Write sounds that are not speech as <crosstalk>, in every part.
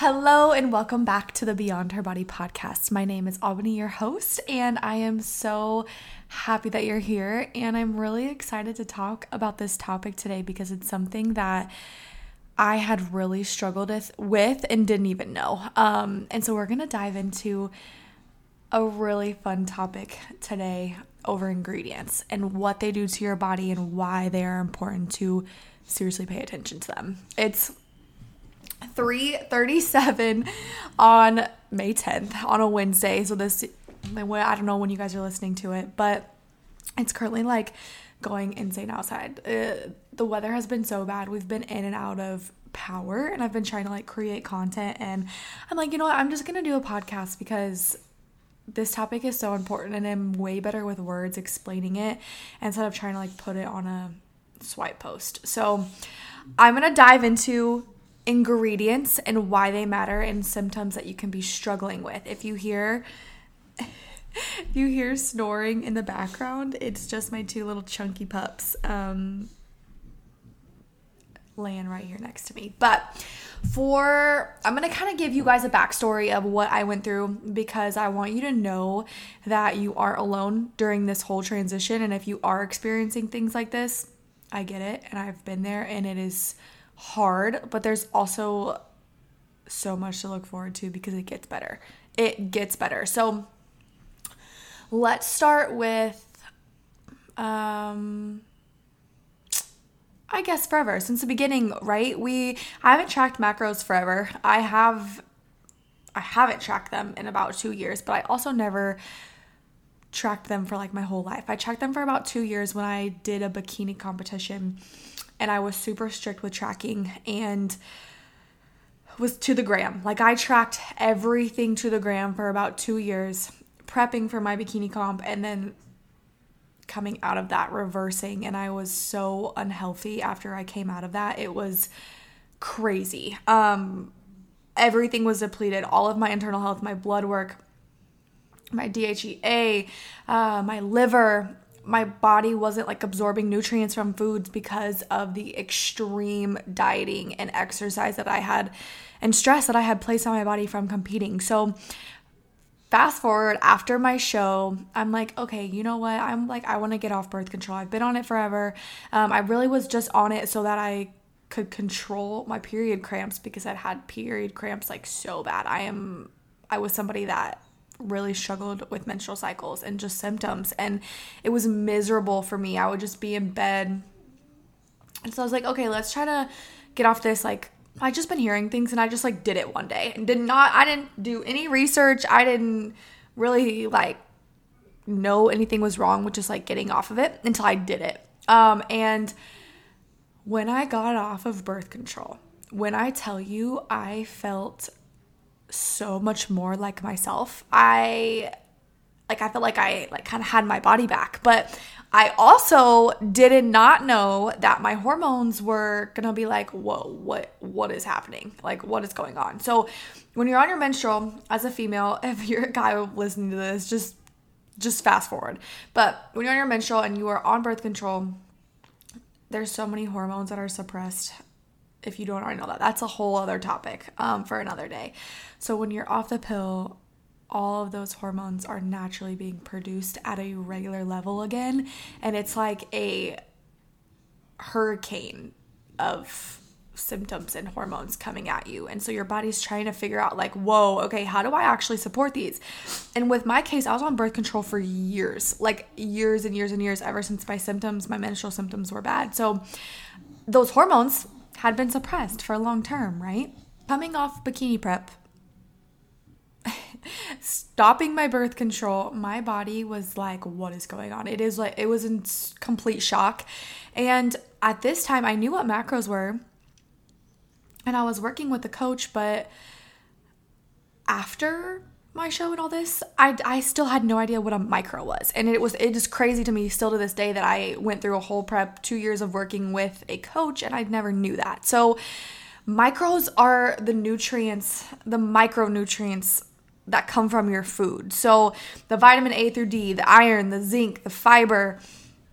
Hello and welcome back to the Beyond Her Body podcast. My name is Albany, your host, and I am so happy that you're here. And I'm really excited to talk about this topic today because it's something that I had really struggled with and didn't even know. Um, and so we're gonna dive into a really fun topic today over ingredients and what they do to your body and why they are important to seriously pay attention to them. It's 3:37 on May 10th on a Wednesday. So this I don't know when you guys are listening to it, but it's currently like going insane outside. Uh, the weather has been so bad. We've been in and out of power and I've been trying to like create content and I'm like, you know what? I'm just going to do a podcast because this topic is so important and I'm way better with words explaining it instead of trying to like put it on a swipe post. So, I'm going to dive into ingredients and why they matter and symptoms that you can be struggling with. If you hear if <laughs> you hear snoring in the background, it's just my two little chunky pups um, laying right here next to me. But for I'm gonna kind of give you guys a backstory of what I went through because I want you to know that you aren't alone during this whole transition. And if you are experiencing things like this, I get it and I've been there and it is hard, but there's also so much to look forward to because it gets better. It gets better. So let's start with um I guess forever since the beginning, right? We I haven't tracked macros forever. I have I haven't tracked them in about 2 years, but I also never tracked them for like my whole life. I tracked them for about 2 years when I did a bikini competition and I was super strict with tracking and was to the gram. Like I tracked everything to the gram for about 2 years prepping for my bikini comp and then coming out of that reversing and I was so unhealthy after I came out of that. It was crazy. Um everything was depleted. All of my internal health, my blood work, my DHEA, uh, my liver, my body wasn't like absorbing nutrients from foods because of the extreme dieting and exercise that I had and stress that I had placed on my body from competing. So fast forward after my show, I'm like, okay, you know what? I'm like, I want to get off birth control. I've been on it forever. Um, I really was just on it so that I could control my period cramps because I'd had period cramps like so bad. I am, I was somebody that really struggled with menstrual cycles and just symptoms. And it was miserable for me. I would just be in bed. And so I was like, okay, let's try to get off this. Like, I just been hearing things and I just like did it one day and did not, I didn't do any research. I didn't really like know anything was wrong with just like getting off of it until I did it. Um, and when I got off of birth control, when I tell you I felt so much more like myself. I like I felt like I like kind of had my body back, but I also did not know that my hormones were gonna be like, whoa, what what is happening? Like what is going on? So when you're on your menstrual as a female, <laughs> if you're a guy listening to this, just just fast forward. But when you're on your menstrual and you are on birth control, there's so many hormones that are suppressed if you don't already know that. That's a whole other topic um, for another day. So when you're off the pill, all of those hormones are naturally being produced at a regular level again. And it's like a hurricane of symptoms and hormones coming at you. And so your body's trying to figure out, like, whoa, okay, how do I actually support these? And with my case, I was on birth control for years, like years and years and years, ever since my symptoms, my menstrual symptoms were bad. So those hormones had been suppressed for a long term, right? Coming off bikini prep, <laughs> stopping my birth control, my body was like, what is going on? It is like, it was in complete shock. And at this time, I knew what macros were and I was working with a coach, but after my show and all this, I, I still had no idea what a micro was. And it was it is crazy to me still to this day that I went through a whole prep, 2 years of working with a coach and I never knew that. So micros are the nutrients, the micronutrients that come from your food. So the vitamin A through D, the iron, the zinc, the fiber,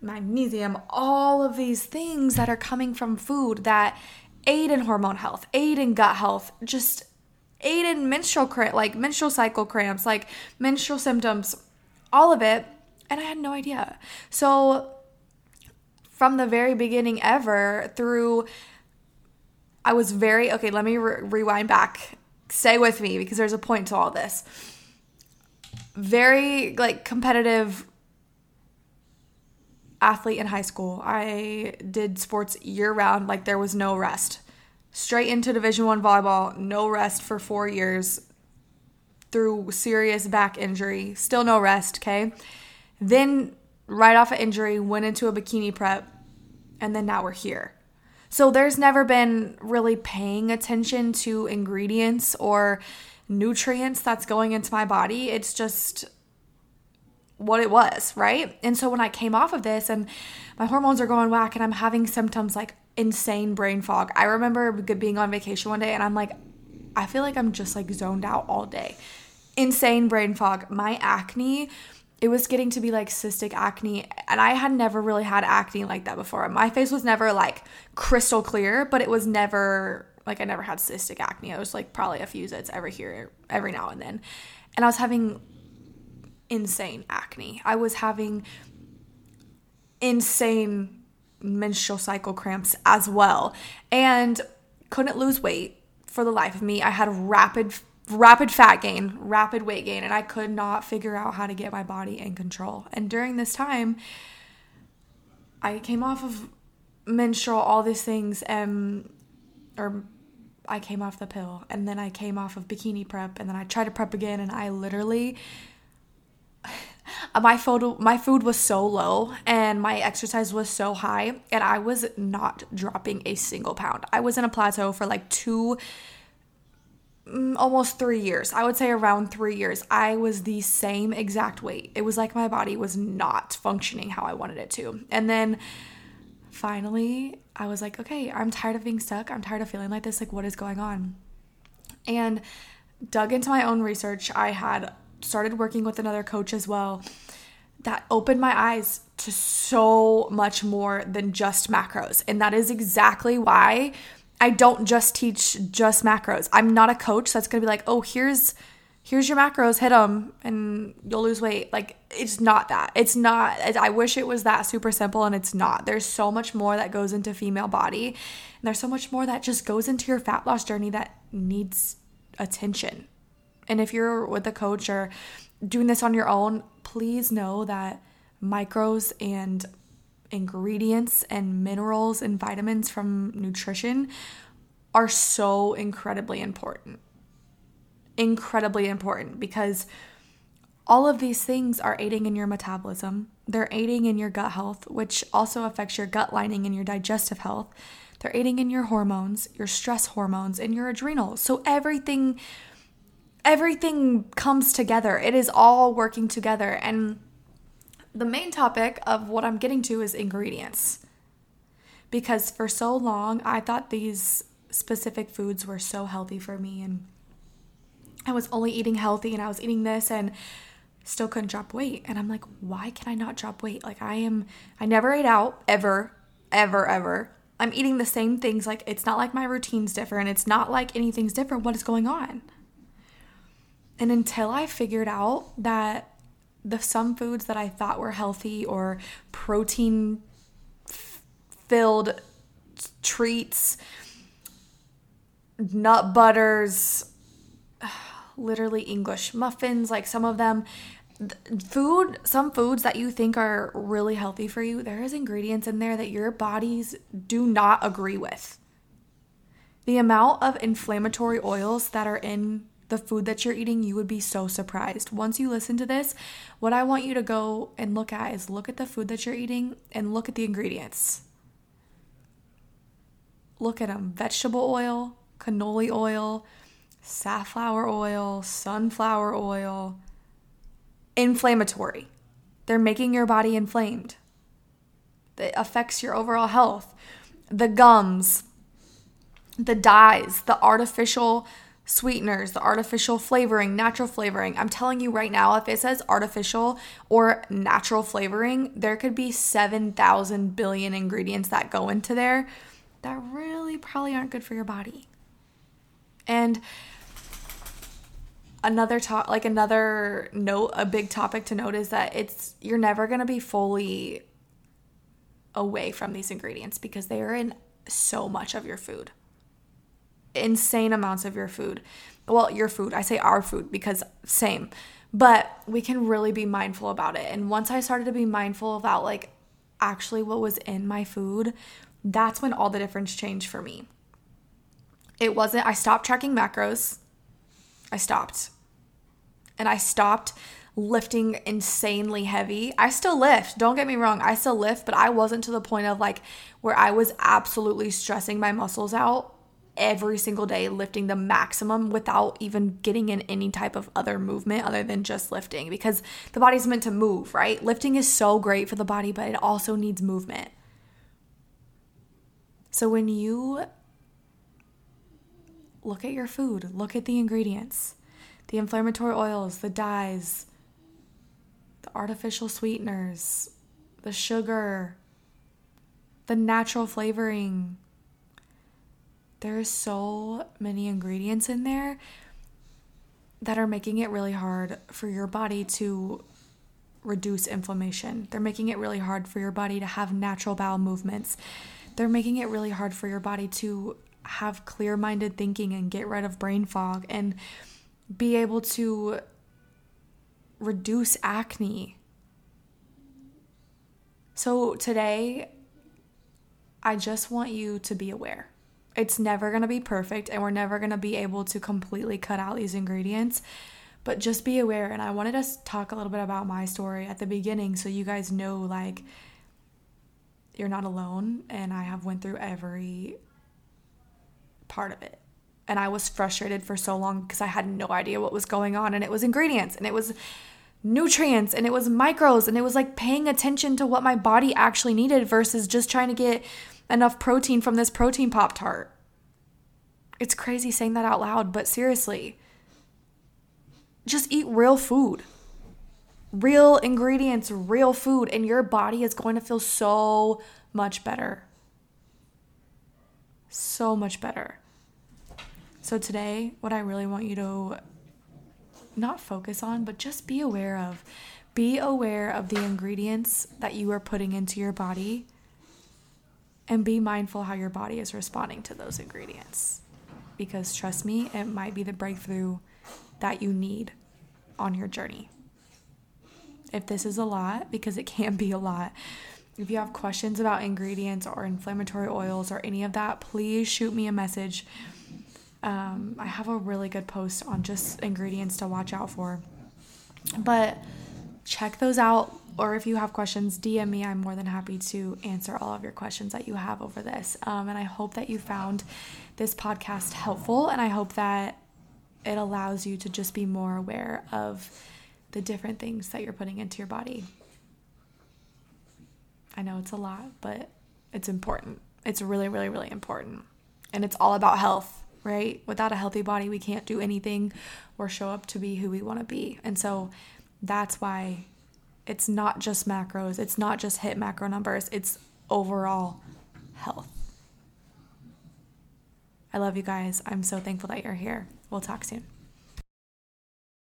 magnesium, all of these things that are coming from food that aid in hormone health, aid in gut health, just Aiden menstrual cramp, like menstrual cycle cramps, like menstrual symptoms, all of it, and I had no idea. So from the very beginning ever through I was very okay, let me re- rewind back. Stay with me because there's a point to all this. Very like competitive athlete in high school. I did sports year round like there was no rest straight into division 1 volleyball no rest for 4 years through serious back injury still no rest okay? Then right off of injury went into a bikini prep and then now we're here. So there's never been really paying attention to ingredients or nutrients that's going into my body. It's just what it was, right? And so when I came off of this and my hormones are going whack and I'm having symptoms like insane brain fog. I remember being on vacation one day and I'm like, I feel like I'm just like zoned out all day. Insane brain fog. My acne, it was getting to be like cystic acne. And I had never really had acne like that before. My face was never like crystal clear, but it was never like I never had cystic acne. I was like probably a few zits every here every now and then. And I was having insane acne. I was having insane menstrual cycle cramps as well and couldn't lose weight for the life of me. I had rapid rapid fat gain, rapid weight gain and I could not figure out how to get my body in control. And during this time I came off of menstrual all these things and or I came off the pill and then I came off of bikini prep and then I tried to prep again and I literally my photo my food was so low and my exercise was so high and I was not dropping a single pound. I was in a plateau for like 2 mm, almost 3 years. I would say around 3 years. I was the same exact weight. It was like my body was not functioning how I wanted it to. And then finally I was like, okay, I'm tired of being stuck. I'm tired of feeling like this. Like what is going on? And dug into my own research. I had started working with another coach as well that opened my eyes to so much more than just macros. And that is exactly why I don't just teach just macros. I'm not a coach that's going to be like, "Oh, here's here's your macros, hit them and you'll lose weight." Like it's not that. It's not I wish it was that super simple and it's not. There's so much more that goes into female body. And there's so much more that just goes into your fat loss journey that needs attention. And if you're with a coach or doing this on your own, please know that micros and ingredients and minerals and vitamins from nutrition are so incredibly important. Incredibly important because all of these things are aiding in your metabolism. They're aiding in your gut health, which also affects your gut lining and your digestive health. They're aiding in your hormones, your stress hormones, and your adrenals. So everything everything comes together. It is all working together. And the main topic of what I'm getting to is ingredients. Because for so long, I thought these specific foods were so healthy for me. And I was only eating healthy and I was eating this and still couldn't drop weight. And I'm like, why can I not drop weight? Like, I am, I never ate out ever, ever, ever. I'm eating the same things. Like, it's not like my routine's different. It's not like anything's different. What is going on? And until I figured out that the some foods that I thought were healthy or protein filled treats, nut butters, <sighs> literally English muffins, like some of them food some foods that you think are really healthy for you there is ingredients in there that your bodies do not agree with. The amount of inflammatory oils that are in the food that you're eating, you would be so surprised. Once you listen to this, what I want you to go and look at is look at the food that you're eating and look at the ingredients. Look at them vegetable oil, canola oil, safflower oil, sunflower oil. Inflammatory. They're making your body inflamed. It affects your overall health. The gums, the dyes, the artificial sweeteners, the artificial flavoring, natural flavoring. I'm telling you right now, if it says artificial or natural flavoring, there could be 7,000 billion ingredients that go into there that really probably aren't good for your body. And another top like another note a big topic to note is that it's you're never going to be fully away from these ingredients because they are in so much of your food insane amounts of your food. Well your food. I say our food because same. But we can really be mindful about it. And once i started to be mindful about like actually what was in my food that's when all the difference changed for me. It wasn't i stopped tracking macros. I stopped. And I stopped lifting insanely heavy. I still lift, don't get me wrong, I still lift, but I wasn't to the point of like where I was absolutely stressing my muscles out every single day, lifting the maximum without even getting in any type of other movement other than just lifting because the body's meant to move, right? Lifting is so great for the body, but it also needs movement. So when you look at your food, look at the ingredients, the inflammatory oils, the dyes, the artificial sweeteners, the sugar, the natural flavoring. There's so many ingredients in there that are making it really hard for your body to reduce inflammation. They're making it really hard for your body to have natural bowel movements. They're making it really hard for your body to have clear minded thinking and get rid of brain fog and be able to reduce acne. So today, I just want you to be aware. It's never going to be perfect, and we're never going to be able to completely cut out these ingredients, but just be aware. And I wanted to talk a little bit about my story at the beginning so you guys know like you're not alone and I have went through every part of it. And I was frustrated for so long because I had no idea what was going on. And it was ingredients and it was nutrients and it was micros and it was like paying attention to what my body actually needed versus just trying to get enough protein from this protein Pop Tart. It's crazy saying that out loud, but seriously, just eat real food. Real ingredients, real food, and your body is going to feel so much better. So much better. So, today, what I really want you to not focus on, but just be aware of be aware of the ingredients that you are putting into your body and be mindful how your body is responding to those ingredients. Because trust me, it might be the breakthrough that you need on your journey. If this is a lot, because it can be a lot, if you have questions about ingredients or inflammatory oils or any of that, please shoot me a message um, I have a really good post on just ingredients to watch out for. But check those out, or if you have questions, DM me. I'm more than happy to answer all of your questions that you have over this. Um, and I hope that you found this podcast helpful, and I hope that it allows you to just be more aware of the different things that you're putting into your body. I know it's a lot, but it's important. It's really, really, really important. And it's all about health right? Without a healthy body, we can't do anything or show up to be who we want to be. And so that's why it's not just macros, it's not just hit macro numbers, it's overall health. I love you guys. I'm so thankful that you're here. We'll talk soon.